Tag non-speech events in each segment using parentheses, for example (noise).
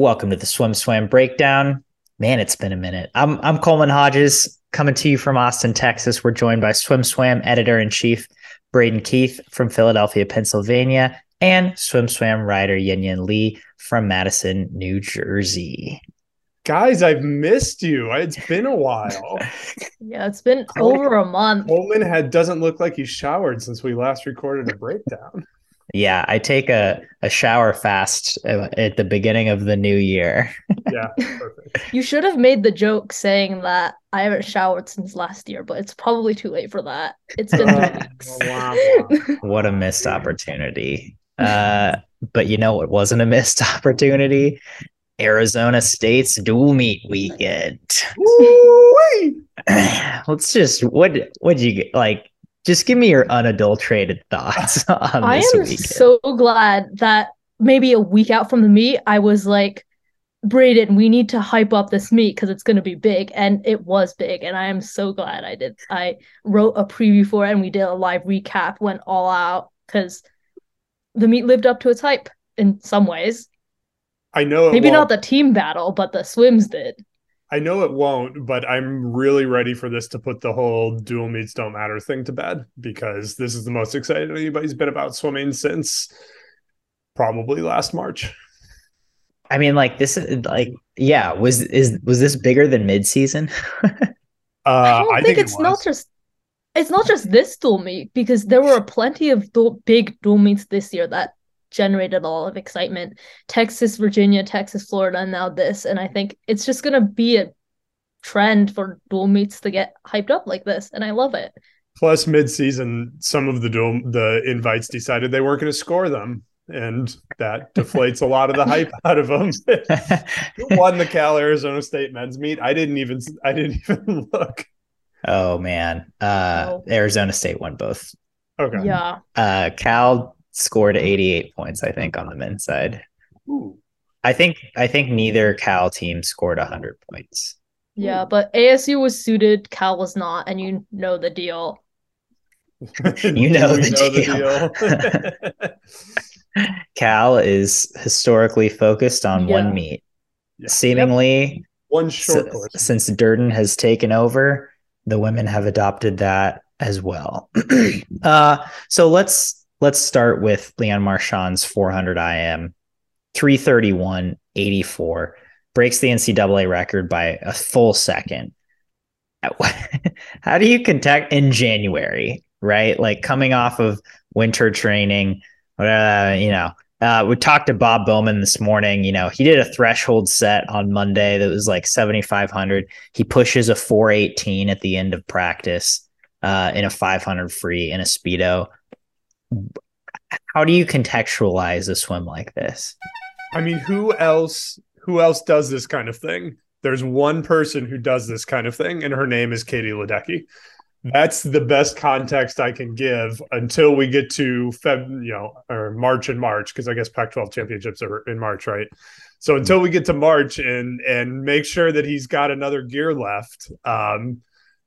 Welcome to the SwimSwam Breakdown. Man, it's been a minute. I'm I'm Coleman Hodges coming to you from Austin, Texas. We're joined by SwimSwam editor in chief Braden Keith from Philadelphia, Pennsylvania, and SwimSwam writer Yanyan Li from Madison, New Jersey. Guys, I've missed you. It's been a while. (laughs) yeah, it's been over a month. Coleman had doesn't look like he showered since we last recorded a breakdown. Yeah, I take a, a shower fast uh, at the beginning of the new year. yeah, (laughs) perfect. You should have made the joke saying that I haven't showered since last year, but it's probably too late for that. It's been three weeks. wow. (laughs) what a missed opportunity. Uh, but you know it wasn't a missed (laughs) opportunity? Arizona State's dual meet weekend. (sighs) Let's just what what did you get like just give me your unadulterated thoughts (laughs) on I this am weekend. so glad that maybe a week out from the meet, I was like, Braden, we need to hype up this meet because it's going to be big. And it was big. And I am so glad I did. I wrote a preview for it and we did a live recap, went all out because the meet lived up to its hype in some ways. I know Maybe won't. not the team battle, but the swims did. I know it won't, but I'm really ready for this to put the whole dual meets don't matter thing to bed because this is the most excited anybody's been about swimming since probably last March. I mean, like this is like, yeah, was is was this bigger than midseason? (laughs) Uh, I don't I think, think it's it not just it's not just this dual meet because there were plenty of dual, big dual meets this year that generated a lot of excitement. Texas, Virginia, Texas, Florida, and now this. And I think it's just gonna be a trend for dual meets to get hyped up like this, and I love it. Plus, mid-season, some of the dual the invites decided they weren't going to score them, and that (laughs) deflates a lot of the hype out of them. (laughs) Who won the Cal Arizona State men's meet? I didn't even I didn't (laughs) even look. oh man, uh, Oh. Arizona State won both. Okay. Yeah. Uh, Cal scored 88 points, I think, on the men's side. Ooh. I think I think neither Cal team scored 100 points. Yeah, but ASU was suited, Cal was not, and you know the deal. (laughs) You know (laughs) We the deal. (laughs) Cal is historically focused on Yeah. one meet. Yeah. Seemingly, One s- short course. since Durden has taken over, the women have adopted that as well. (clears throat) uh, so let's let's start with Leon Marchand's 400 IM, 331 84 breaks the NCAA record by a full second. (laughs) How do you contact in January, right? Like coming off of winter training, uh, you know, uh, we talked to Bob Bowman this morning. You know, he did a threshold set on Monday that was like 7,500. He pushes a 418 at the end of practice uh, in a 500 free in a Speedo. How do you contextualize a swim like this? I mean, who else who else does this kind of thing? There's one person who does this kind of thing, and her name is Katie Ledecky. That's the best context I can give until we get to Feb, you know, or March and March, because I guess Pac-12 championships are in March, right? So until we get to March and and make sure that he's got another gear left, um,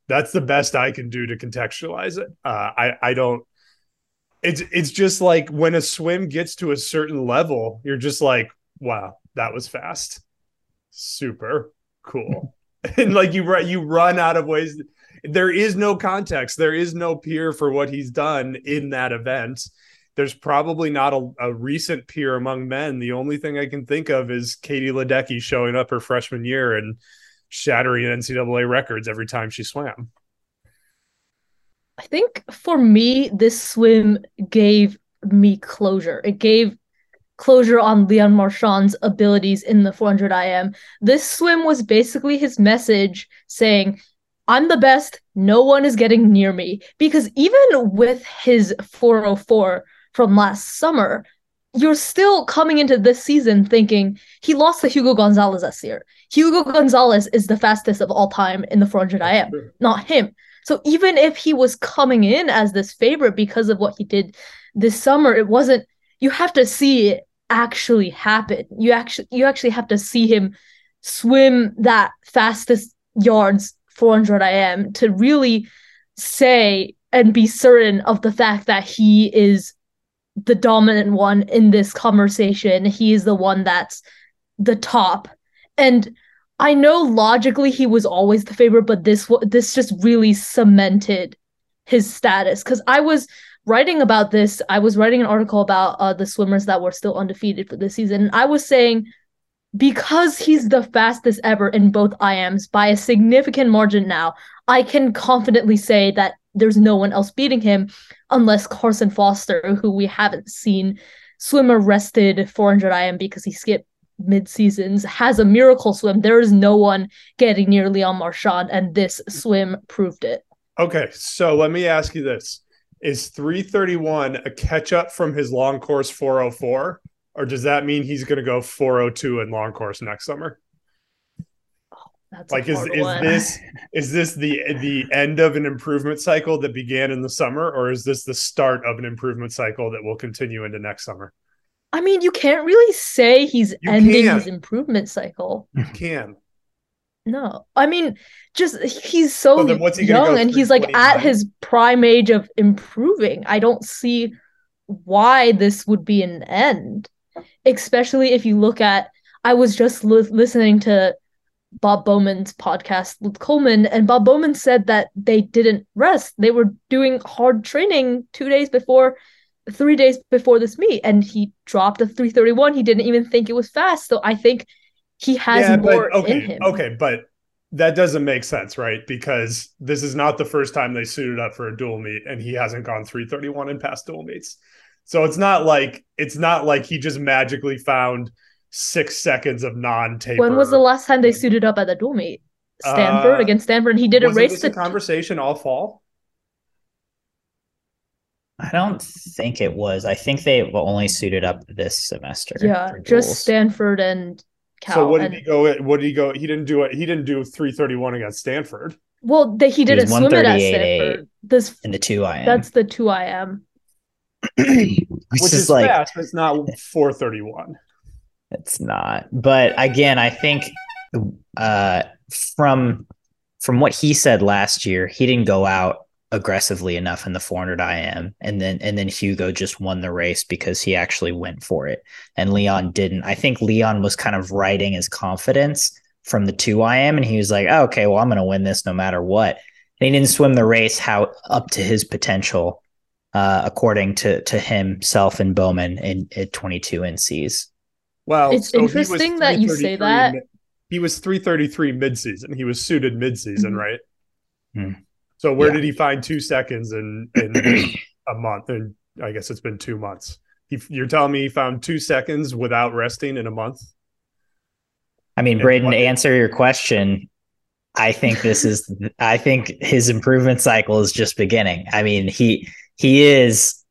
that's the best I can do to contextualize it. Uh, I I don't. It's it's just like when a swim gets to a certain level, you're just like, wow, that was fast, super cool, (laughs) and like you run you run out of ways. There is no context. There is no peer for what he's done in that event. There's probably not a, a recent peer among men. The only thing I can think of is Katie Ledecky showing up her freshman year and shattering NCAA records every time she swam. I think for me, this swim gave me closure. It gave closure on Leon Marchand's abilities in the 400 IM. This swim was basically his message saying, I'm the best. No one is getting near me. Because even with his 404 from last summer, you're still coming into this season thinking he lost to Hugo Gonzalez this year. Hugo Gonzalez is the fastest of all time in the 400 IM, not him. So even if he was coming in as this favorite because of what he did this summer, it wasn't you have to see it actually happen. You actually you actually have to see him swim that fastest yards 400 IM to really say and be certain of the fact that he is the dominant one in this conversation. He is the one that's the top. And I know logically he was always the favorite, but this this just really cemented his status because I was writing about this. I was writing an article about uh, the swimmers that were still undefeated for this season. And I was saying because he's the fastest ever in both IMs by a significant margin now, I can confidently say that there's no one else beating him unless Carson Foster, who we haven't seen swim a rested 400 IM because he skipped mid seasons, has a miracle swim. There is no one getting near Leon Marchand, and this swim proved it. Okay, so let me ask you this. Is 331 a catch up from his long course 404? Or does that mean he's going to go 402 in long course next summer? That's like is, is this (laughs) is this the the end of an improvement cycle that began in the summer or is this the start of an improvement cycle that will continue into next summer i mean you can't really say he's you ending can. his improvement cycle. You can. No. I mean just he's so he young and he's like at his prime age of improving. I don't see why this would be an end especially if you look at i was just li- listening to Bob Bowman's podcast with Coleman, and Bob Bowman said that they didn't rest. They were doing hard training two days before, three days before this meet, and he dropped a 331. He didn't even think it was fast. So I think he has yeah, more but, okay, in him. Okay, but that doesn't make sense, right? Because this is not the first time they suited up for a dual meet, and he hasn't gone 331 in past dual meets. So it's not like it's not like he just magically found six seconds of non-taper. When was the last time they suited up at the dual meet? Stanford uh, against Stanford, and he did a race. to conversation all fall. I don't think it was. I think they only suited up this semester. Yeah, just Stanford and Cal. So what did and, he go? What did he go? He didn't do it. He didn't do three thirty one against Stanford. Well, they, he didn't swim it at Stanford. This in the two I am. That's the two I am. (clears throat) Which is, is like fast, but it's not (laughs) four thirty one. It's not. But again, I think uh, from from what he said last year, he didn't go out aggressively enough in the 400 IM, and then and then Hugo just won the race because he actually went for it, and Leon didn't. I think Leon was kind of riding his confidence from the two IM, and he was like, oh, "Okay, well, I'm going to win this no matter what." And he didn't swim the race how up to his potential, uh, according to to himself and Bowman in at 22 NCs. Well, it's so interesting that you say that. He was 333 midseason. He was suited midseason, mm-hmm. right? Hmm. So where yeah. did he find two seconds in, in (clears throat) a month? And I guess it's been two months. He, you're telling me he found two seconds without resting in a month? I mean, Braden, to answer your question, I think this is I think his improvement cycle is just beginning. I mean, he he is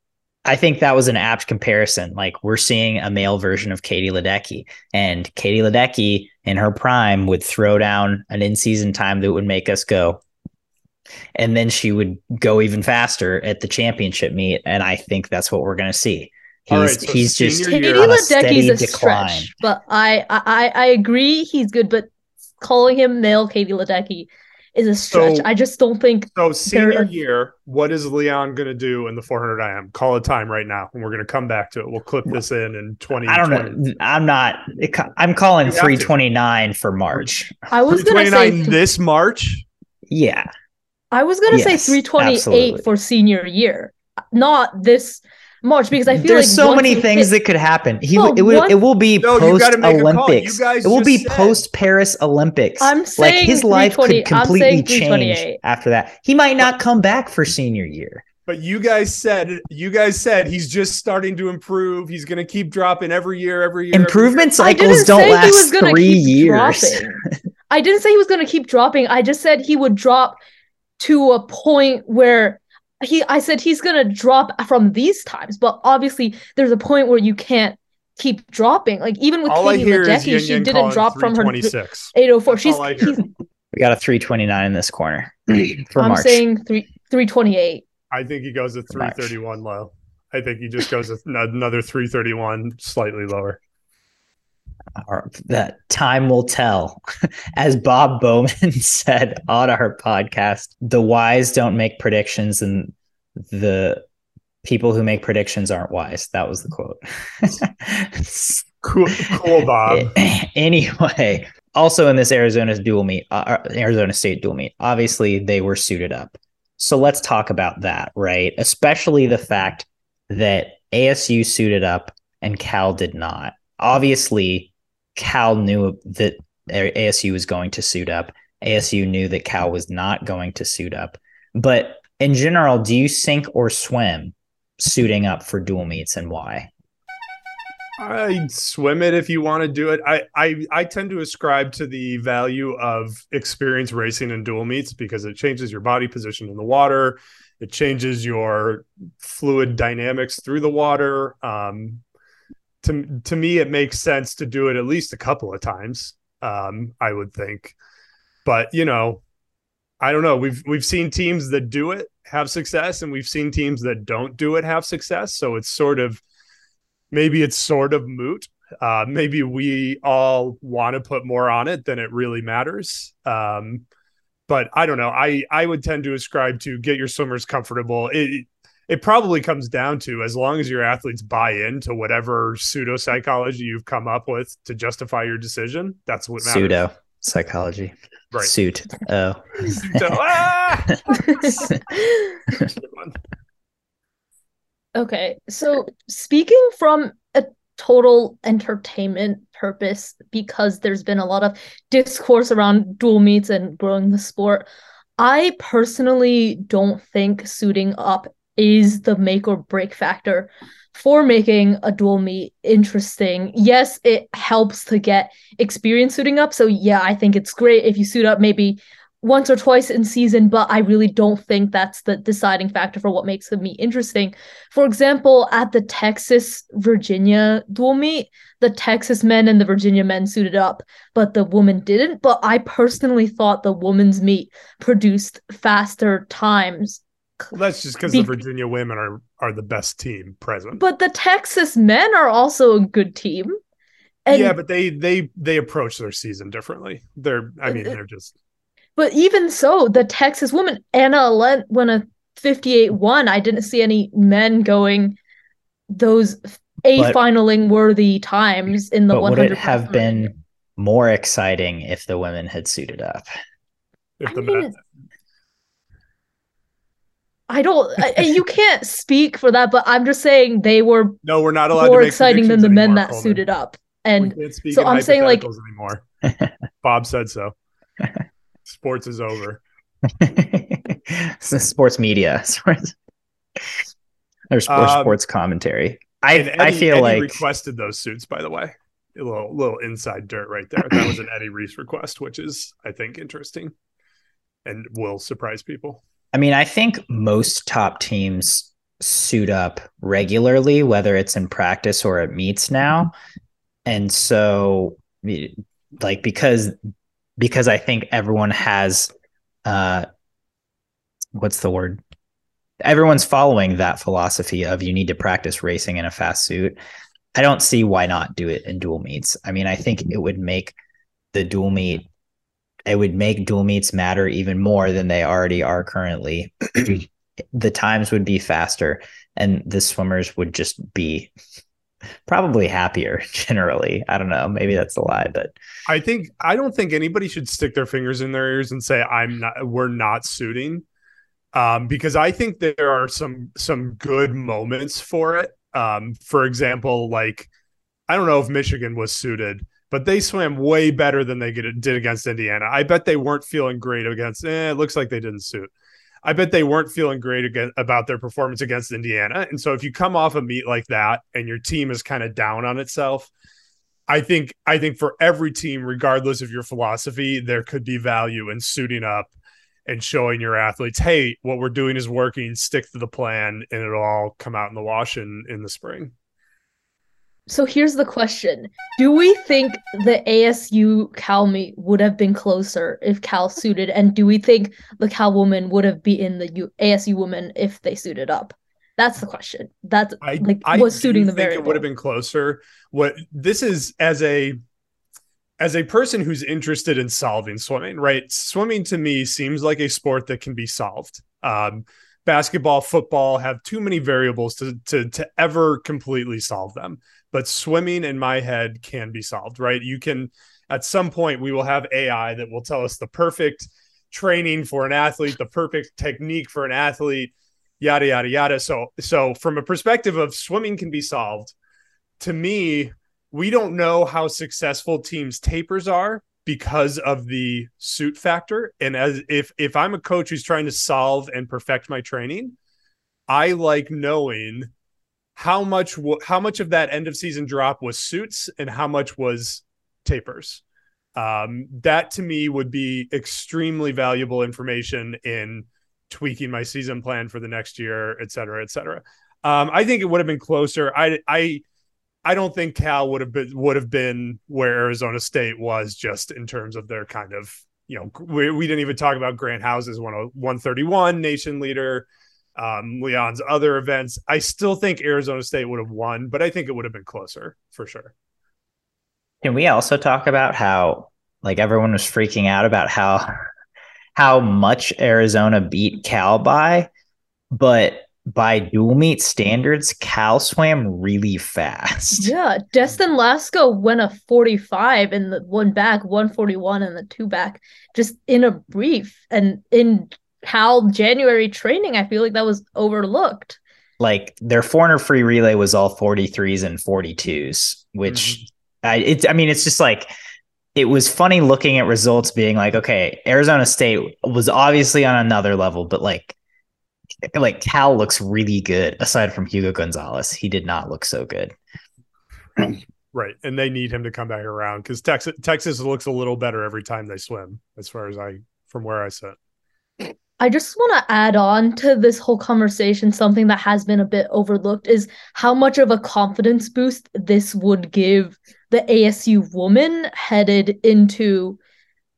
I think that was an apt comparison. Like we're seeing a male version of Katie Ledecky, and Katie Ledecky in her prime would throw down an in-season time that would make us go, and then she would go even faster at the championship meet. And I think that's what we're going to see. He's, right, so he's just Katie Ledecky's a decline. stretch, but I, I I agree he's good. But calling him male Katie Ledecky is a stretch. So, I just don't think. So senior year, what is Leon going to do in the 400 IM? Call a time right now, and we're going to come back to it. We'll clip this in in 20. I don't know. I'm not. I'm calling 329 for March. I was going to say this March. Yeah. I was going to yes, say 328 absolutely. for senior year, not this March because I feel there's like so many things that could happen. He no, it will it will be no, post Olympics. It will be post Paris Olympics. I'm saying like his life could completely change after that. He might not come back for senior year. But you guys said you guys said he's just starting to improve. He's going to keep dropping every year, every year. Improvement every year. cycles don't last three years. I didn't say he was going to keep dropping. I just said he would drop to a point where he I said he's gonna drop from these times, but obviously there's a point where you can't keep dropping. Like even with All Katie Ledecky, she didn't drop from her 804. She's we got a 329 in this corner (clears throat) for I'm March. saying three 328. I think he goes at 331 low. I think he just goes (laughs) another 331 slightly lower that time will tell. (laughs) As Bob Bowman (laughs) said on our podcast, the wise don't make predictions and the people who make predictions aren't wise. That was the quote. (laughs) cool, cool, Bob. anyway, also in this Arizona dual meet, uh, Arizona State dual meet, obviously they were suited up. So let's talk about that, right? Especially the fact that ASU suited up and Cal did not. Obviously, Cal knew that ASU was going to suit up. ASU knew that Cal was not going to suit up. But in general, do you sink or swim suiting up for dual meets and why? I swim it if you want to do it. I, I I tend to ascribe to the value of experience racing in dual meets because it changes your body position in the water. It changes your fluid dynamics through the water. Um, to to me, it makes sense to do it at least a couple of times. Um, I would think, but you know, I don't know. We've we've seen teams that do it have success, and we've seen teams that don't do it have success. So it's sort of maybe it's sort of moot. Uh, maybe we all want to put more on it than it really matters. Um, but I don't know. I I would tend to ascribe to get your swimmers comfortable. It it probably comes down to as long as your athletes buy into whatever pseudo psychology you've come up with to justify your decision. That's what matters. Pseudo psychology. Right. Suit. Oh. So, ah! (laughs) (laughs) Okay, so speaking from a total entertainment purpose, because there's been a lot of discourse around dual meets and growing the sport, I personally don't think suiting up is the make or break factor for making a dual meet interesting. Yes, it helps to get experience suiting up. So yeah, I think it's great if you suit up maybe once or twice in season, but I really don't think that's the deciding factor for what makes the meet interesting. For example, at the Texas Virginia dual meet, the Texas men and the Virginia men suited up, but the woman didn't. But I personally thought the women's meet produced faster times. Well, that's just because Be- the Virginia women are are the best team present. But the Texas men are also a good team. And yeah, but they they they approach their season differently. They're I mean, they're just but even so, the Texas woman, Anna Elendt, won a 58 1. I didn't see any men going those a finaling worthy times in the but 100 would it have been more exciting if the women had suited up? If the I men. I don't. I, you can't speak for that, but I'm just saying they were. No, we're not allowed. More exciting than the men that Coleman. suited up, and so I'm saying like anymore. Bob said so. sports is over. (laughs) sports media, (laughs) sports or sports, um, sports commentary. I Eddie, I feel Eddie like requested those suits. By the way, a little little inside dirt right there. That was an Eddie Reese request, which is I think interesting and will surprise people. I mean, I think most top teams suit up regularly, whether it's in practice or at meets now. And so, like, because because I think everyone has uh what's the word? Everyone's following that philosophy of you need to practice racing in a fast suit. I don't see why not do it in dual meets. I mean, I think it would make the dual meet it would make dual meets matter even more than they already are currently. (clears throat) the times would be faster and the swimmers would just be probably happier (laughs) generally. I don't know. Maybe that's a lie, but I think I don't think anybody should stick their fingers in their ears and say I'm not we're not suiting. Um, because I think there are some some good moments for it. Um, for example, like I don't know if Michigan was suited, but they swam way better than they did against Indiana. I bet they weren't feeling great against. Eh, it looks like they didn't suit. I bet they weren't feeling great again, about their performance against Indiana. And so if you come off a meet like that and your team is kind of down on itself, I think I think for every team, regardless of your philosophy, there could be value in suiting up and showing your athletes, hey, what we're doing is working, stick to the plan, and it'll all come out in the wash in, in the spring. So here's the question. Do we think the ASU Cal meet would have been closer if Cal suited? And do we think the Cal woman would have beaten the U- ASU woman if they suited up? That's the question. That's I, like I was suiting the variable. It would have been closer. What this is as a as a person who's interested in solving swimming, right? Swimming to me seems like a sport that can be solved. Um, basketball, football have too many variables to to to ever completely solve them. But swimming in my head can be solved, right? You can at some point we will have AI that will tell us the perfect training for an athlete, the perfect technique for an athlete, yada yada yada. So so from a perspective of swimming can be solved, to me, we don't know how successful teams tapers are because of the suit factor. And as if if i'm a coach who's trying to solve and perfect my training i like knowing how much how much of that end of season drop was suits and how much was tapers. Um, that to me would be extremely valuable information in tweaking my season plan for the next year et cetera et cetera. Um, i think it would have been closer. I i I don't think Cal would have been would have been where Arizona State was just in terms of their kind of you know we, we didn't even talk about Grant House's one 131 nation leader um, Leon's other events. I still think Arizona State would have won, but I think it would have been closer for sure. Can we also talk about how like everyone was freaking out about how how much Arizona beat Cal by, but by dual meet standards, Cal swam really fast. Yeah, Destin Lasco went a 45 in the one back, 141 in the two back, just in a brief. And in Cal January training, I feel like that was overlooked. Like their 400 free relay was all 43s and 42s, which mm-hmm. I it's I mean, it's just like it was funny looking at results being like, okay, Arizona State was obviously on another level, but like like Cal looks really good aside from Hugo Gonzalez. He did not look so good. (clears throat) Right. And they need him to come back around because Texas Texas looks a little better every time they swim, as far as I from where I sit. I just want to add on to this whole conversation something that has been a bit overlooked is how much of a confidence boost this would give the ASU woman headed into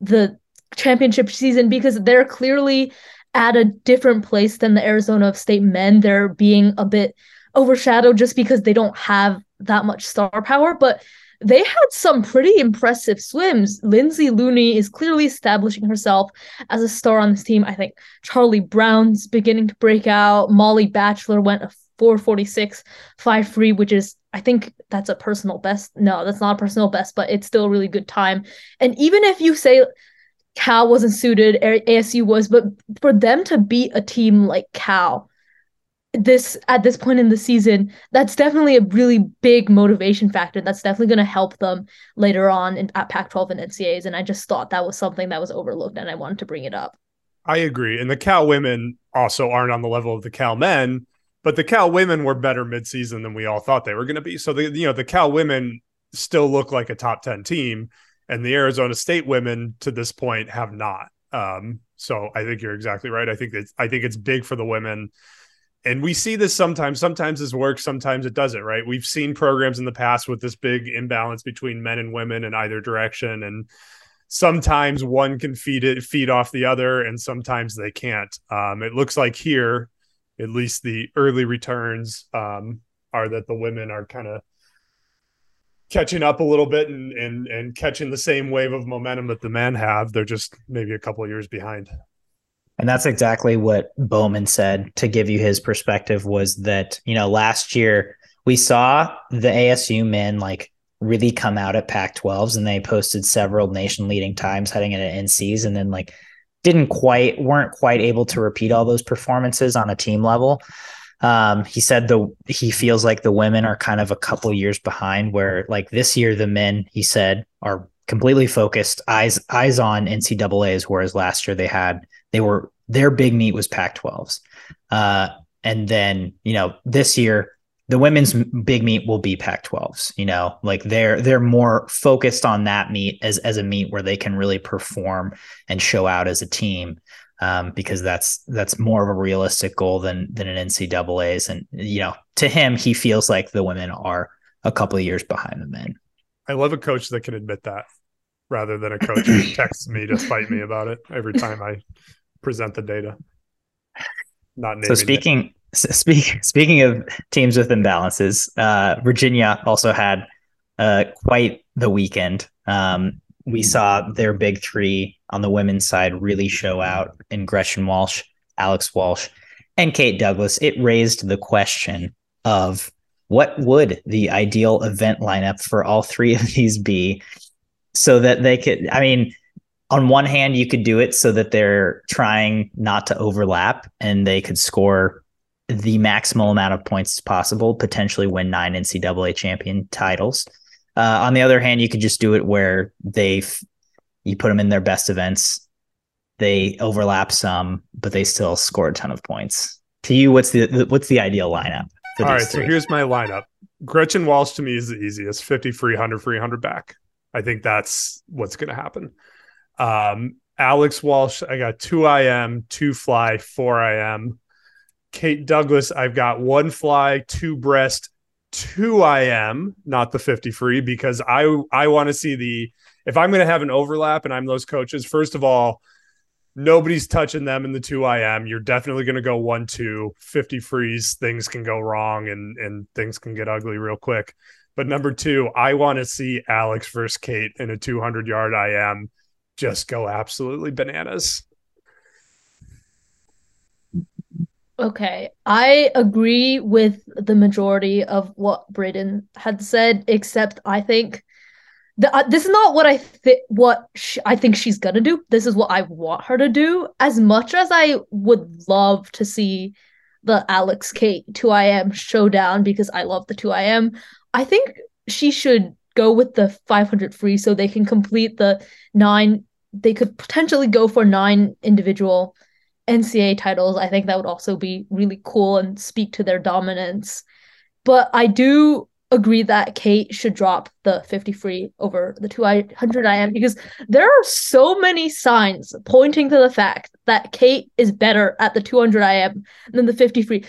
the championship season because they're clearly at a different place than the Arizona State men. They're being a bit overshadowed just because they don't have that much star power, but they had some pretty impressive swims. Lindsay Looney is clearly establishing herself as a star on this team. I think Charlie Brown's beginning to break out. Molly Batchelor went a 446 5 free, which is, I think that's a personal best. No, that's not a personal best, but it's still a really good time. And even if you say Cal wasn't suited, ASU was, but for them to beat a team like Cal, this at this point in the season, that's definitely a really big motivation factor. That's definitely going to help them later on in, at Pac-12 and NCAAs. And I just thought that was something that was overlooked, and I wanted to bring it up. I agree, and the Cal women also aren't on the level of the Cal men, but the Cal women were better midseason than we all thought they were going to be. So the you know the Cal women still look like a top ten team and the Arizona State women to this point have not. Um, so I think you're exactly right. I think it's I think it's big for the women. And we see this sometimes. Sometimes this works, sometimes it doesn't, right? We've seen programs in the past with this big imbalance between men and women in either direction. And sometimes one can feed it feed off the other, and sometimes they can't. Um, it looks like here, at least the early returns um, are that the women are kind of catching up a little bit and and and catching the same wave of momentum that the men have. They're just maybe a couple of years behind. And that's exactly what Bowman said to give you his perspective was that, you know, last year we saw the ASU men like really come out at Pac 12s and they posted several nation leading times heading into NCs and then like didn't quite weren't quite able to repeat all those performances on a team level. Um, he said the he feels like the women are kind of a couple years behind. Where like this year, the men he said are completely focused, eyes eyes on NCAA's, whereas last year they had they were their big meet was Pac-12s, uh, and then you know this year the women's big meet will be Pac-12s. You know, like they're they're more focused on that meet as as a meet where they can really perform and show out as a team um, because that's that's more of a realistic goal than than an NCAA's. And you know, to him, he feels like the women are a couple of years behind the men. I love a coach that can admit that, rather than a coach who (laughs) texts me to fight me about it every time I present the data. Not so speaking. Speak, speaking of teams with imbalances, uh, Virginia also had uh, quite the weekend. Um, we saw their big three on the women's side really show out in Gretchen Walsh, Alex Walsh, and Kate Douglas, it raised the question of what would the ideal event lineup for all three of (laughs) these be so that they could I mean on one hand you could do it so that they're trying not to overlap and they could score the maximal amount of points possible potentially win nine ncaa champion titles uh, on the other hand you could just do it where they you put them in their best events. They overlap some but they still score a ton of points. To you what's the what's the ideal lineup all right three? so here's my lineup. Gretchen walsh to me is the easiest. 50 free 100 free 100 back. I think that's what's going to happen. Um, Alex Walsh, I got two IM, two fly, four IM. Kate Douglas, I've got one fly, two breast, two I am, not the 50 free, because I I want to see the if I'm going to have an overlap and I'm those coaches, first of all, nobody's touching them in the 2 I am. You're definitely going to go 1 2, 50 freeze, things can go wrong and and things can get ugly real quick. But number 2, I want to see Alex versus Kate in a 200 yard I am just go absolutely bananas. Okay, I agree with the majority of what Braden had said, except I think the, uh, this is not what I think. What sh- I think she's gonna do. This is what I want her to do. As much as I would love to see the Alex Kate two IM showdown because I love the two IM, I think she should go with the 500 free so they can complete the nine. They could potentially go for nine individual NCAA titles. I think that would also be really cool and speak to their dominance. But I do agree that Kate should drop the 50 free over the 200 IM because there are so many signs pointing to the fact that Kate is better at the 200 IM than the 50 free.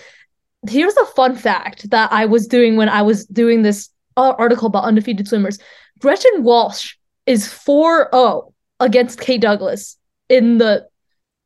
Here's a fun fact that I was doing when I was doing this uh, article about undefeated swimmers. Gretchen Walsh is 4-0 against Kate Douglas in the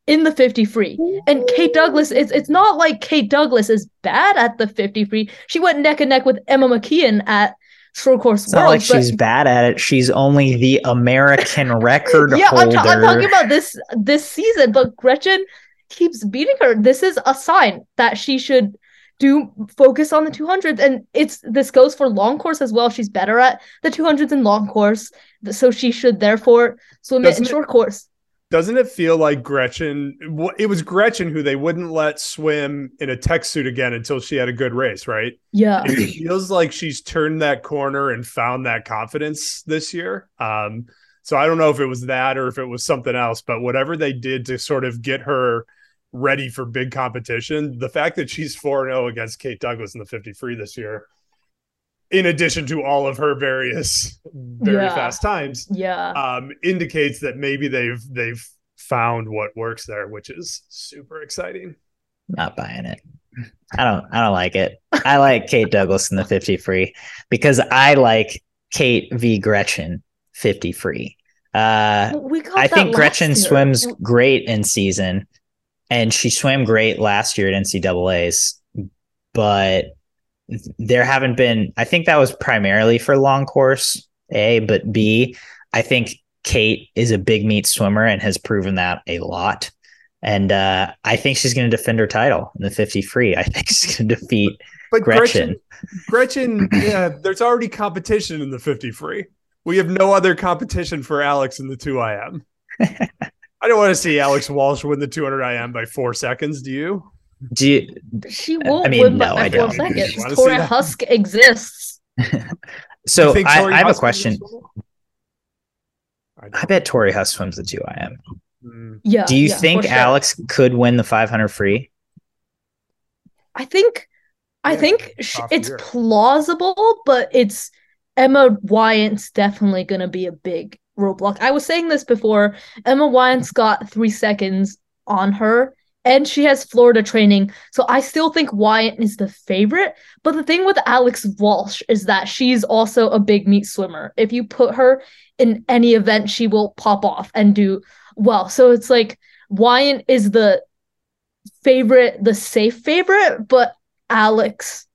in the 50 free. And Kate Douglas, it's it's not like Kate Douglas is bad at the 50 free. She went neck and neck with Emma McKeon at Short Course it's World. Not like she's bad at it. She's only the American (laughs) record yeah, holder. I'm, I'm talking about this this season, but Gretchen keeps beating her. This is a sign that she should do focus on the 200s and it's this goes for long course as well she's better at the 200s and long course so she should therefore swim Doesn't it in short course doesn't it feel like Gretchen? It was Gretchen who they wouldn't let swim in a tech suit again until she had a good race, right? Yeah. It feels like she's turned that corner and found that confidence this year. Um, so I don't know if it was that or if it was something else, but whatever they did to sort of get her ready for big competition, the fact that she's 4 0 against Kate Douglas in the 50 free this year, in addition to all of her various very yeah. fast times yeah. um indicates that maybe they've they've found what works there which is super exciting. Not buying it. I don't i don't like it. I like kate douglas in the 50 free because i like kate v. Gretchen 50 free. Uh i think gretchen year. swims great in season and she swam great last year at ncaa's but there haven't been i think that was primarily for long course a but b i think kate is a big meet swimmer and has proven that a lot. And uh, i think she's going to defend her title in the 50 free. I think she's going to defeat but gretchen gretchen, gretchen yeah there's already competition in the 50 free. We have no other competition for alex in the 2 im (laughs) i don't want to see alex walsh win the 200 im by four seconds do you do you, she won't I mean, win no, by four seconds. Torri Huske exists. (laughs) so I, I, have Huske a question. I, I, bet Torri Huske swims the two IM. Mm. Yeah. Do you yeah, think sure. Alex could win the 500 free? I think, I yeah, think it's year. plausible, but it's Emma Weyant's definitely going to be a big roadblock. I was saying this before. Emma Weyant's got three seconds on her and she has Florida training. So I still think Weyant is the favorite. But the thing with Alex Walsh is that she's also a big meet swimmer. If you put her in any event, she will pop off and do well. So it's like Weyant is the favorite, the safe favorite, but Alex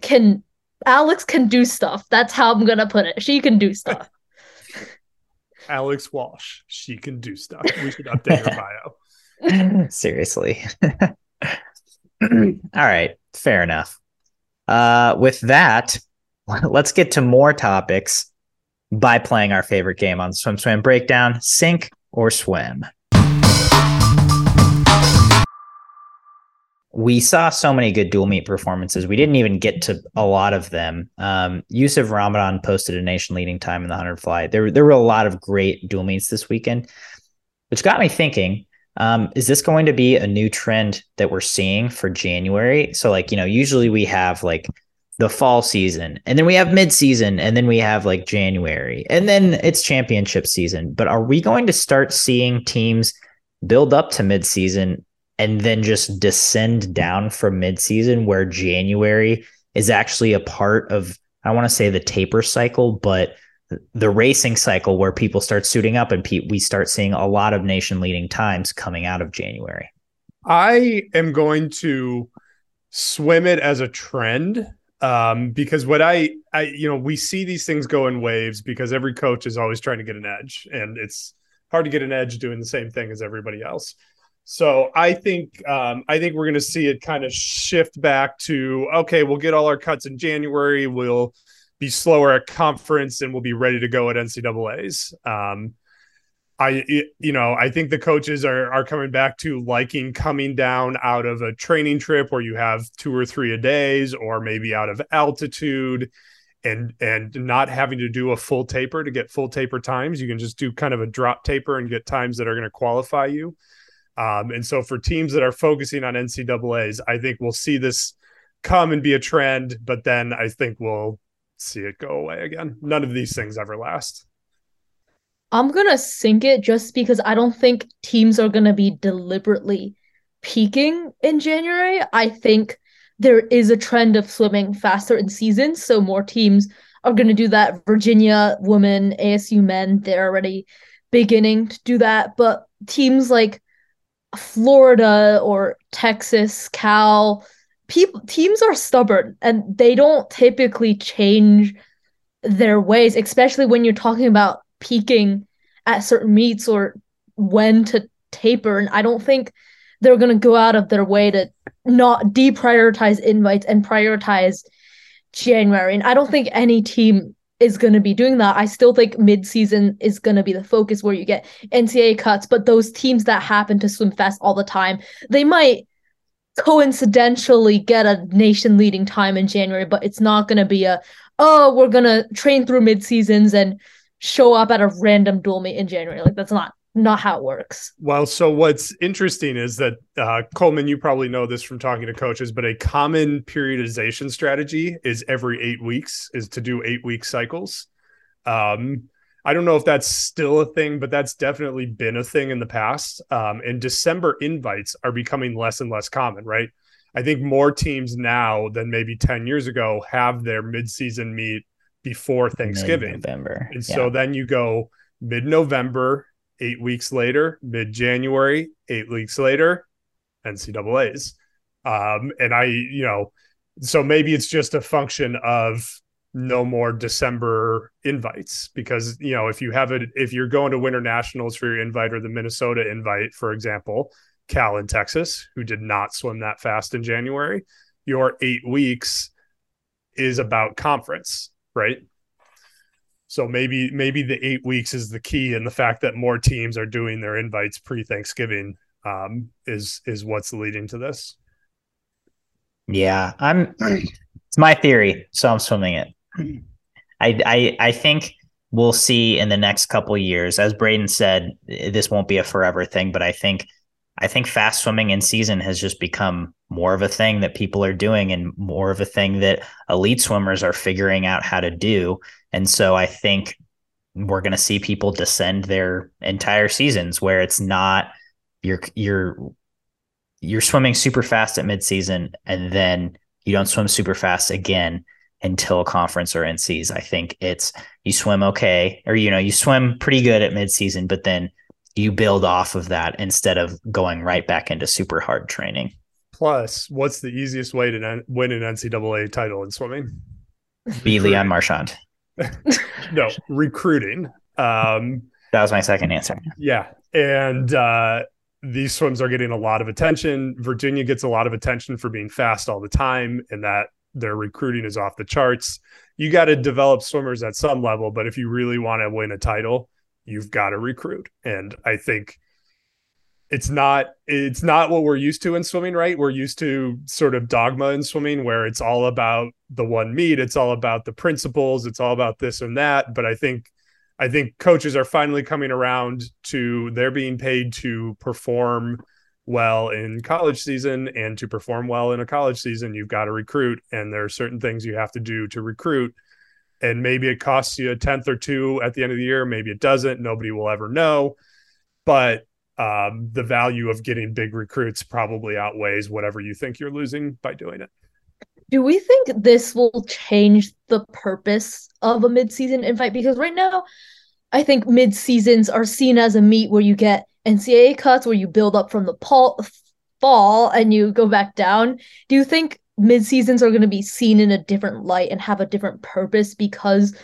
can Alex can do stuff. That's how I'm gonna put it. She can do stuff. (laughs) Alex Walsh, she can do stuff. We should update her (laughs) bio. (laughs) Seriously. (laughs) All right, fair enough. Uh, with that, (laughs) let's get to more topics by playing our favorite game on SwimSwam Breakdown sink or swim. we saw so many good dual meet performances. We didn't even get to a lot of them. Um, Youssef Ramadan posted a nation leading time in the 100 fly. There, there were a lot of great dual meets this weekend, which got me thinking um, is this going to be a new trend that we're seeing for January? So, like, you know, usually we have like the fall season and then we have mid season and then we have like January and then it's championship season. But are we going to start seeing teams build up to mid season and then just descend down from mid season where January is actually a part of I want to say the taper cycle, but the racing cycle where people start suiting up and we start seeing a lot of nation leading times coming out of January. I am going to swim it as a trend um, because what I, I, you know, we see these things go in waves because every coach is always trying to get an edge, and it's hard to get an edge doing the same thing as everybody else. So I think um, I think we're going to see it kind of shift back to okay, we'll get all our cuts in January. We'll be slower at conference and we'll be ready to go at NCAA's. Um, I you know I think the coaches are are coming back to liking coming down out of a training trip where you have two or three a days or maybe out of altitude and and not having to do a full taper to get full taper times you can just do kind of a drop taper and get times that are going to qualify you um, and so for teams that are focusing on NCAA's, I think we'll see this come and be a trend, but then I think we'll see it go away again. None of these things ever last. I'm gonna sink it just because I don't think teams are gonna be deliberately peaking in January. I think there is a trend of swimming faster in seasons, so more teams are gonna do that. Virginia women, ASU men, they're already beginning to do that. But teams like Florida or Texas, Cal, people teams are stubborn and they don't typically change their ways, especially when you're talking about peaking at certain meets or when to taper. And I don't think they're gonna go out of their way to not deprioritize invites and prioritize January. And I don't think any team is going to be doing that. I still think midseason is going to be the focus where you get NCAA cuts, but those teams that happen to swim fast all the time, they might coincidentally get a nation leading time in January, but it's not going to be a, oh, we're going to train through mid seasons and show up at a random dual meet in January. Like that's not not how it works. Well, so what's interesting is that uh, Coleman, you probably know this from talking to coaches, but a common periodization strategy is every eight weeks is to do eight week cycles. Um, I don't know if that's still a thing, but that's definitely been a thing in the past. Um, and December invites are becoming less and less common, right? I think more teams now than maybe 10 years ago have their midseason meet before Thanksgiving. November. And yeah. so then you go mid November eight weeks later, mid January, eight weeks later, NCAA's. Um, and I, you know, so maybe it's just a function of no more December invites because, you know, if you have it, if you're going to Winter Nationals for your invite or the Minnesota invite, for example, Cal in Texas, who did not swim that fast in January, your eight weeks is about conference, right? So maybe maybe the eight weeks is the key, and the fact that more teams are doing their invites pre Thanksgiving um, is is what's leading to this. Yeah, I'm. (clears throat) It's my theory, so I'm swimming it. I I I think we'll see in the next couple years. As Braden said, this won't be a forever thing, but I think I think fast swimming in season has just become more of a thing that people are doing and more of a thing that elite swimmers are figuring out how to do. And so I think we're going to see people descend their entire seasons where it's not you're you're you're swimming super fast at midseason and then you don't swim super fast again until conference or NCs. I think it's you swim okay or you know you swim pretty good at midseason but then you build off of that instead of going right back into super hard training. Plus, what's the easiest way to win an NCAA title in swimming? Be Leon Marchand. (laughs) no, recruiting. Um, that was my second answer. Yeah. And uh, these swims are getting a lot of attention. Virginia gets a lot of attention for being fast all the time, and that their recruiting is off the charts. You got to develop swimmers at some level, but if you really want to win a title, you've got to recruit. And I think it's not it's not what we're used to in swimming, right? We're used to sort of dogma in swimming where it's all about the one meet, it's all about the principles, it's all about this and that. But I think I think coaches are finally coming around to they're being paid to perform well in college season and to perform well in a college season you've got to recruit and there are certain things you have to do to recruit and maybe it costs you a tenth or two at the end of the year maybe it doesn't nobody will ever know but um, the value of getting big recruits probably outweighs whatever you think you're losing by doing it. Do we think this will change the purpose of a midseason invite? Because right now i think mid seasons are seen as a meet where you get NCAA cuts where you build up from the pol- fall and you go back down. Do you think mid seasons are going to be seen in a different light and have a different purpose because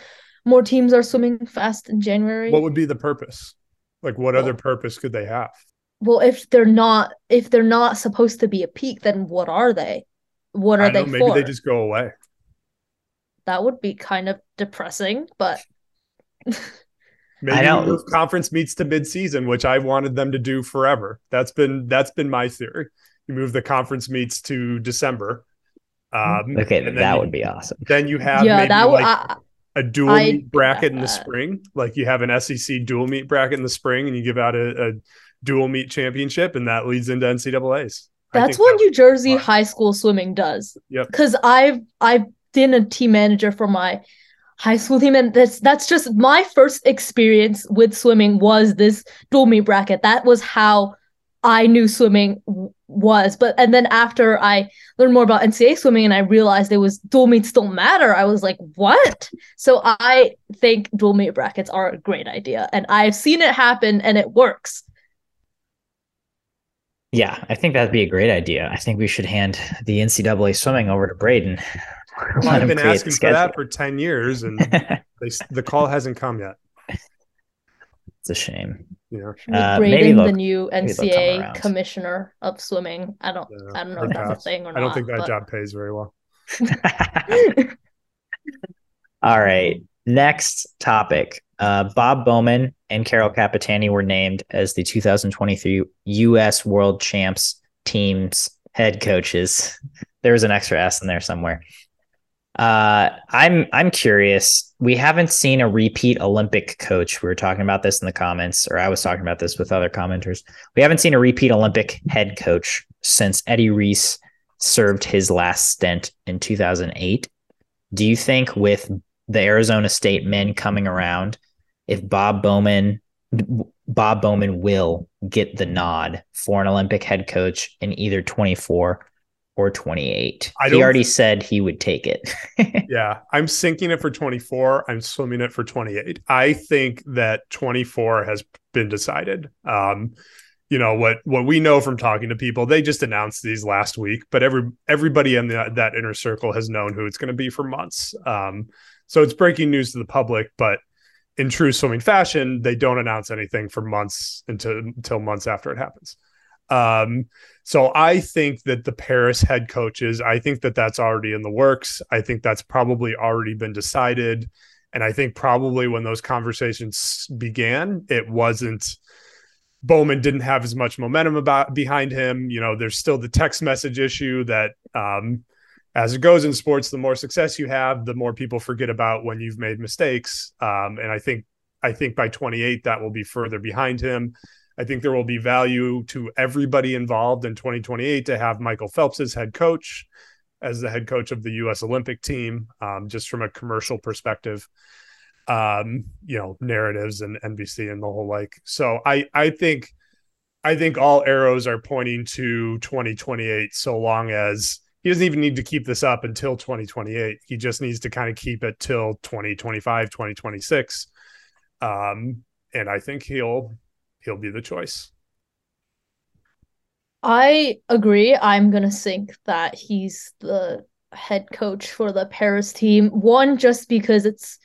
more teams are swimming fast in January? What would be the purpose? Like what well, other purpose could they have? Well, if they're not if they're not supposed to be a peak, then what are they? What are they know, maybe for? they just go away. That would be kind of depressing, but (laughs) Maybe I don't, move conference meets to midseason, which I've wanted them to do forever. That's been that's been my theory. You move the conference meets to December. Um, okay, that you, would be awesome. Then you have yeah, that like I, a dual I, meet bracket in the spring. Like you have an SEC dual meet bracket in the spring, and you give out a, a dual meet championship, and that leads into NCAA's. That's what New Jersey high school swimming does. Yep. Because I've I've been a team manager for my high school team. And that's that's just my first experience with swimming was this dual meet bracket. That was how i knew swimming was. But and then after i learned more about ncaa swimming and i realized it was dual meets don't matter i was like what? So i think dual meet brackets are a great idea. And i've seen it happen and it works. Yeah i think that'd be a great idea. I think we should hand the ncaa swimming over to braden well, I've been asking for that for 10 years and (laughs) they, the call hasn't come yet. It's a shame. Yeah. Uh, Braden, the new NCA commissioner of swimming. I don't yeah, I don't know if that's a thing or not. I don't think that but... job pays very well. (laughs) All right. Next topic. Uh, Bob Bowman and Carol Capitano were named as the 2023 U.S. World Champs team's head coaches. (laughs) There was an extra S in there somewhere. Uh, I'm I'm curious. We haven't seen a repeat Olympic coach. We were talking about this in the comments, or I was talking about this with other commenters. We haven't seen a repeat Olympic head coach since Eddie Reese served his last stint in 2008. Do you think with the Arizona State men coming around, if Bob Bowman Bob Bowman will get the nod for an Olympic head coach in either 24 or 28. he already said he would take it. (laughs) yeah, I'm sinking it for 24. I'm swimming it for 28. I think that 24 has been decided. Um, you know what what we know from talking to people, they just announced these last week, but every everybody in the, that inner circle has known who it's going to be for months. Um, so it's breaking news to the public, but in true swimming fashion, they don't announce anything for months until until months after it happens. Um, so I think that the Paris head coaches, I think that that's already in the works. I think that's probably already been decided. And I think probably when those conversations began, it wasn't Bowman didn't have as much momentum about behind him. You know, there's still the text message issue that um, as it goes in sports, the more success you have, the more people forget about when you've made mistakes. Um, and I think I think by 28 that will be further behind him. I think there will be value to everybody involved in 2028 to have Michael Phelps as head coach, as the head coach of the U.S. Olympic team, um, just from a commercial perspective. Um, you know, narratives and NBC and the whole like. So I I think I think all arrows are pointing to 2028, so long as he doesn't even need to keep this up until 2028. He just needs to kind of keep it till 2025, 2026. Um, and I think he'll he'll be the choice. I agree. I'm gonna think that he's the head coach for the Paris team. One, just because it's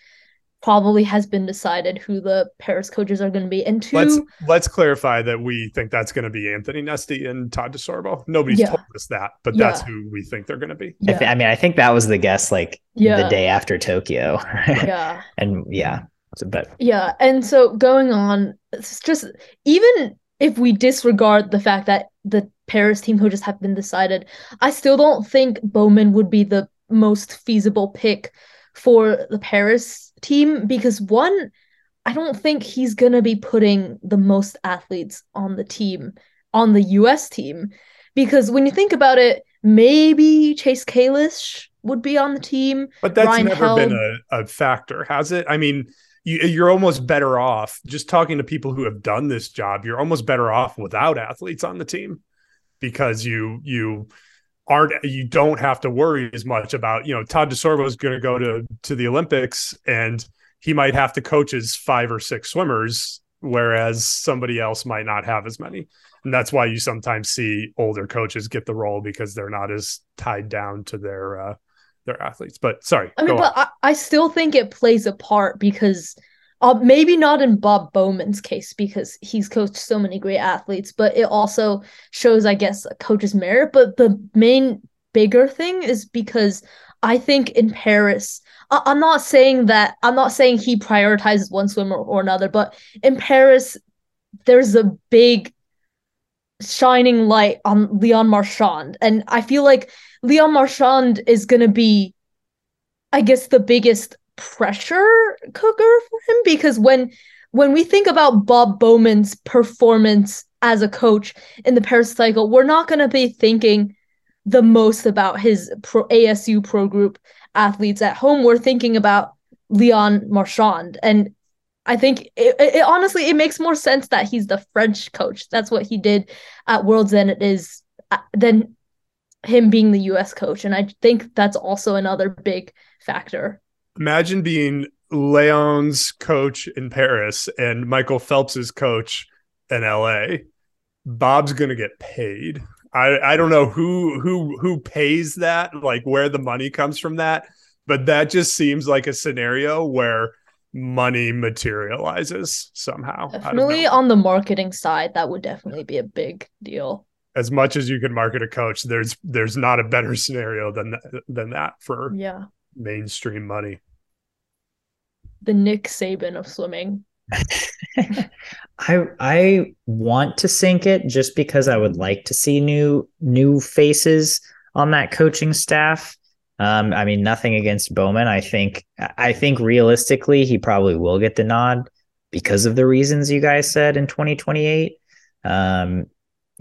probably has been decided who the Paris coaches are going to be. And 2 let's let's clarify that we think that's going to be Anthony Nesty and Todd DeSorbo. Nobody's Yeah. told us that, but Yeah. that's who we think they're going to be. I, th- I mean, I think that was the guess like yeah, the day after Tokyo. (laughs) yeah. and yeah. So, but Yeah, and so going on, it's just even if we disregard the fact that the Paris team coaches have been decided, I still don't think Bowman would be the most feasible pick for the Paris team because one, I don't think he's gonna be putting the most athletes on the team, on the US team. Because when you think about it, maybe Chase Kalisz would be on the team. But that's Ryan never been a, a factor, has it? I mean, you, you're almost better off just talking to people who have done this job. You're almost better off without athletes on the team because you you aren't you don't have to worry as much about you know Todd DeSorbo is going to go to to the Olympics and he might have to coach his five or six swimmers, whereas somebody else might not have as many. And that's why you sometimes see older coaches get the role because they're not as tied down to their uh, their athletes. But sorry, I mean, but I, I still think it plays a part because uh, maybe not in Bob Bowman's case because he's coached so many great athletes, but it also shows, I guess, a coach's merit. But the main bigger thing is because I think in Paris, I- I'm not saying that I'm not saying he prioritizes one swimmer or another, but in Paris, there's a big shining light on Leon Marchand, and I feel like Leon Marchand is gonna be, I guess, the biggest pressure cooker for him because when when we think about Bob Bowman's performance as a coach in the Paris cycle, we're not gonna be thinking the most about his pro ASU pro group athletes at home. We're thinking about Leon Marchand and I think it, it, honestly it makes more sense that he's the French coach. That's what he did at Worlds than it is uh, than him being the US coach. And I think that's also another big factor. Imagine being Leon's coach in Paris and Michael Phelps's coach in LA. Bob's gonna get paid. I, I don't know who who who pays that, like where the money comes from that, but that just seems like a scenario where money materializes somehow. Definitely on the marketing side, that would definitely be a big deal. As much as you can market a coach, there's there's not a better scenario than that, than that for Yeah. mainstream money. The Nick Saban of swimming. (laughs) I I want to sink it just because I would like to see new new faces on that coaching staff. Um, I mean, nothing against Bowman. I think I think realistically he probably will get the nod because of the reasons you guys said in 2028. Um,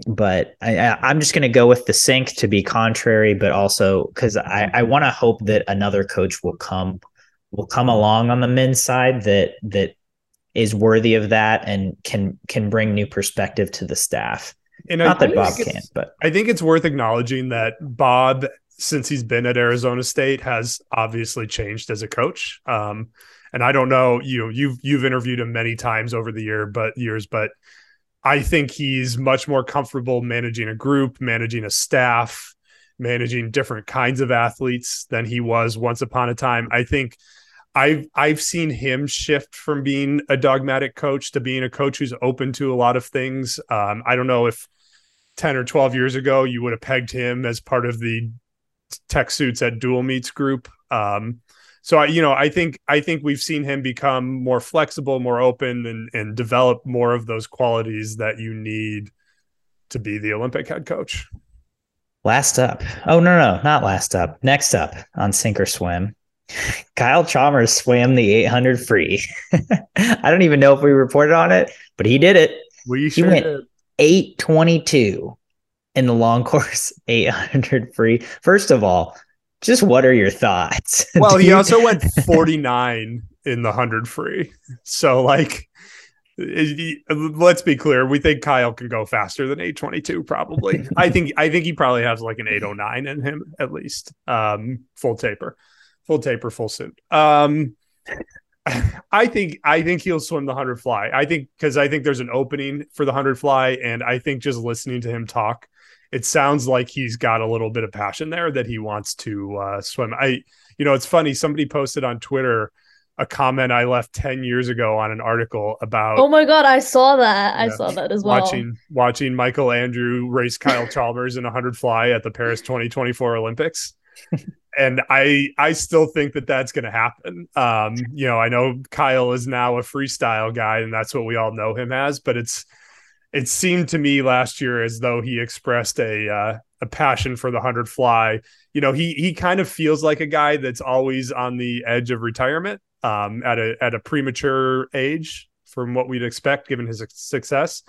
but I, I, I'm just going to go with the sink to be contrary, but also because I, I want to hope that another coach will come will come along on the men's side that that is worthy of that and can can bring new perspective to the staff. And Not that Bob can't, but I think it's worth acknowledging that Bob, since he's been at Arizona State, has obviously changed as a coach. Um, and I don't know, you know, you've you've interviewed him many times over the year, but years, but I think he's much more comfortable managing a group, managing a staff, managing different kinds of athletes than he was once upon a time. I think I've I've seen him shift from being a dogmatic coach to being a coach who's open to a lot of things. Um, I don't know if 10 or 12 years ago you would have pegged him as part of the tech suits at dual meets group um so i you know i think i think we've seen him become more flexible more open and and develop more of those qualities that you need to be the olympic head coach last up. Oh no, no, not last up. Next up on sink or swim. (laughs) Kyle Chalmers swam the 800 free. (laughs) I don't even know if we reported on it, but he did it. we sure went- did. 822 in the long (laughs) course 800 free. First of all, just what are your thoughts? (laughs) well he also went (laughs) 49 in the 100 free. So like let's be clear we think kyle can go faster than 822 probably. I think i think he probably has like an 809 in him at least. Um full taper full taper full suit. Um i think i think he'll swim the 100 fly. I think because i think there's an opening for the 100 fly and i think just listening to him talk it sounds like he's got a little bit of passion there that he wants to uh, swim. I, you know, it's funny. Somebody posted on Twitter a comment I left 10 years ago on an article about Oh my god, I saw that. I Yeah. saw that as well. watching watching Michael Andrew race Kyle (laughs) Chalmers in a 100 fly at the Paris 2024 Olympics. (laughs) and I I still think that that's going to happen. Um, you know, I know Kyle is now a freestyle guy and that's what we all know him as, but it's it seemed to me last year as though he expressed a uh, a passion for the 100 fly. You know, he he kind of feels like a guy that's always on the edge of retirement um, at a at a premature age from what we'd expect given his success.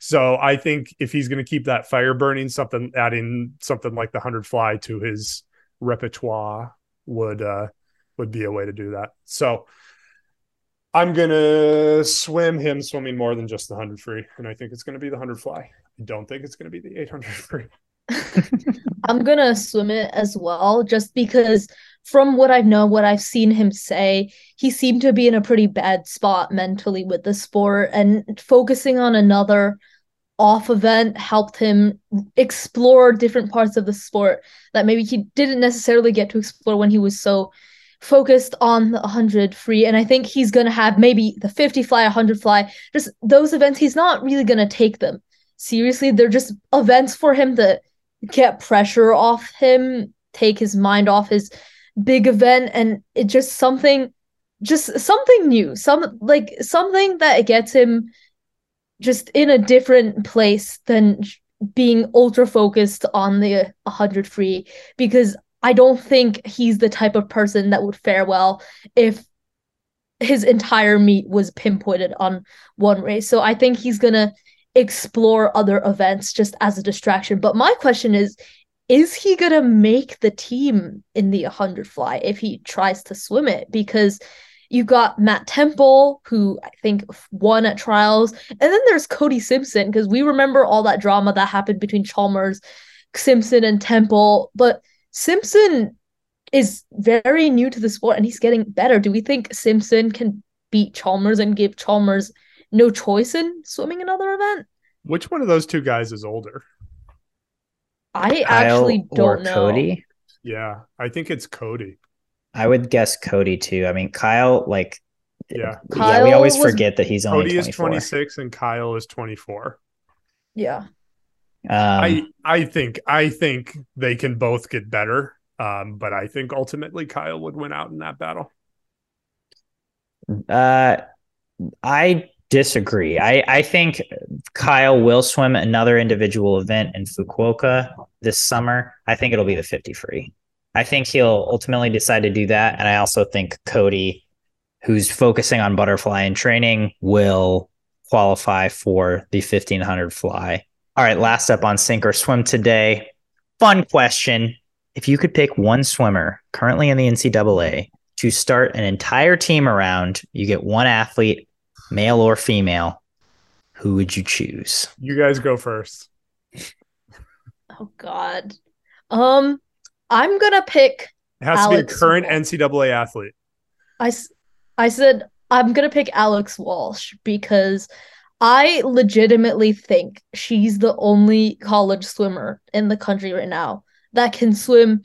So I think if he's going to keep that fire burning, something adding something like the 100 fly to his repertoire would uh would be a way to do that. So I'm gonna swim him swimming more than just the 100 free, and I think it's to be the 100 fly. I don't think it's to be the 800 free. (laughs) I'm gonna swim it as well, just because from what I know, what I've seen him say, he seemed to be in a pretty bad spot mentally with the sport, and focusing on another off event helped him explore different parts of the sport that maybe he didn't necessarily get to explore when he was so focused on the 100 free and i think he's going to have maybe the 50 fly 100 fly. Just those events he's not really going to take them. Seriously they're just events for him to get pressure off him take his mind off his big event and it just something just something new some like something that gets him just in a different place than being ultra focused on the 100 free because I don't think he's the type of person that would fare well if his entire meet was pinpointed on one race. So I think he's going to explore other events just as a distraction. But my question is is he going to make the team in the 100 fly if he tries to swim it because you got Matt Temple, who I think won at trials. And then there's Cody Simpson, because we remember all that drama that happened between Chalmers, Simpson, and Temple. But Simpson is very new to the sport and he's getting better. Do we think Simpson can beat Chalmers and give Chalmers no choice in swimming another event? Which one of those two guys is older? I Kyle actually don't know. Cody. Yeah, I think it's Cody. I would guess Cody too. I mean, Kyle, like, Yeah. yeah, we always was- forget that he's only Cody is 26 and Kyle is 24. Yeah. Um, I I think I think they can both get better. Um, but I think ultimately Kyle would win out in that battle. Uh, I disagree. I, I think Kyle will swim another individual event in Fukuoka this summer. I think it'll be the 50 free. I think he'll ultimately decide to do that. And I also think Cody, who's focusing on butterfly and training, will qualify for the 1500 fly. All right, last up on sink or swim today. Fun question. If you could pick one swimmer currently in the NCAA to start an entire team around, you get one athlete, male or female. Who would you choose? You guys go first. (laughs) Oh God. Um, I'm gonna pick It has Alex to be a current Wall. NCAA athlete. I, I said I'm gonna pick Alex Walsh because I legitimately think she's the only college swimmer in the country right now that can swim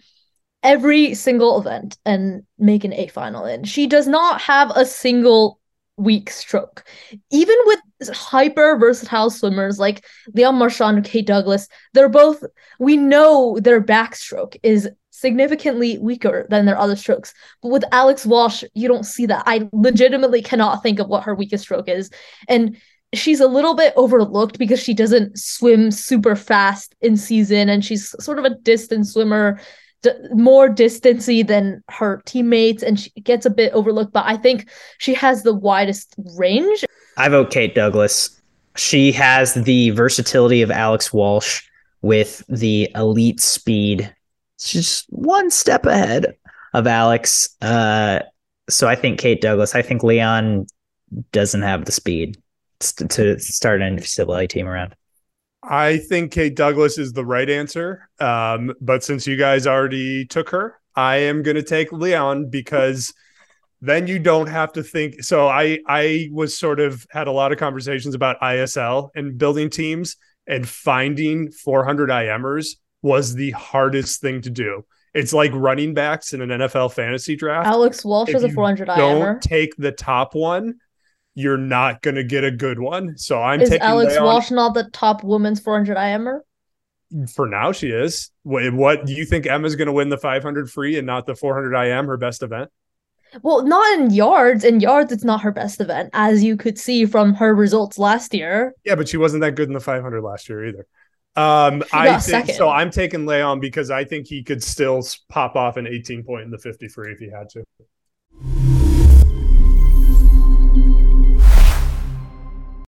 every single event and make an A final in. She does not have a single weak stroke. Even with hyper versatile swimmers like Leon Marchand and Kate Douglas, they're both we know their backstroke is significantly weaker than their other strokes. But with Alex Walsh, you don't see that. I legitimately cannot think of what her weakest stroke is. And she's a little bit overlooked because she doesn't swim super fast in season and she's sort of a distance swimmer d- more distancy than her teammates and she gets a bit overlooked but i think she has the widest range I vote Kate Douglas. She has the versatility of Alex Walsh with the elite speed. She's one step ahead of Alex. Uh, so I think Kate Douglas. I think Leon doesn't have the speed to, to start an NCAA team around. I think Kate Douglas is the right answer. Um, but since you guys already took her, I am going to take Leon because then you don't have to think. So I I was sort of had a lot of conversations about ISL and building teams and finding 400 IMers was the hardest thing to do. It's like running backs in an NFL fantasy draft. Alex Walsh If is a you 400 Don't IMer. take the top one. You're not going to get a good one. So I'm Is taking Alex Leon- Walsh not the top women's 400 IMer? For now, she is. What, what do you think Emma's going to win the 500 free and not the 400 IM, her best event? Well, not in yards. In yards, it's not her best event, as you could see from her results last year. Yeah, but she wasn't that good in the 500 last year either. Um, I think second. so. I'm taking Leon because I think he could still pop off an 18 point in the 50 free if he had to.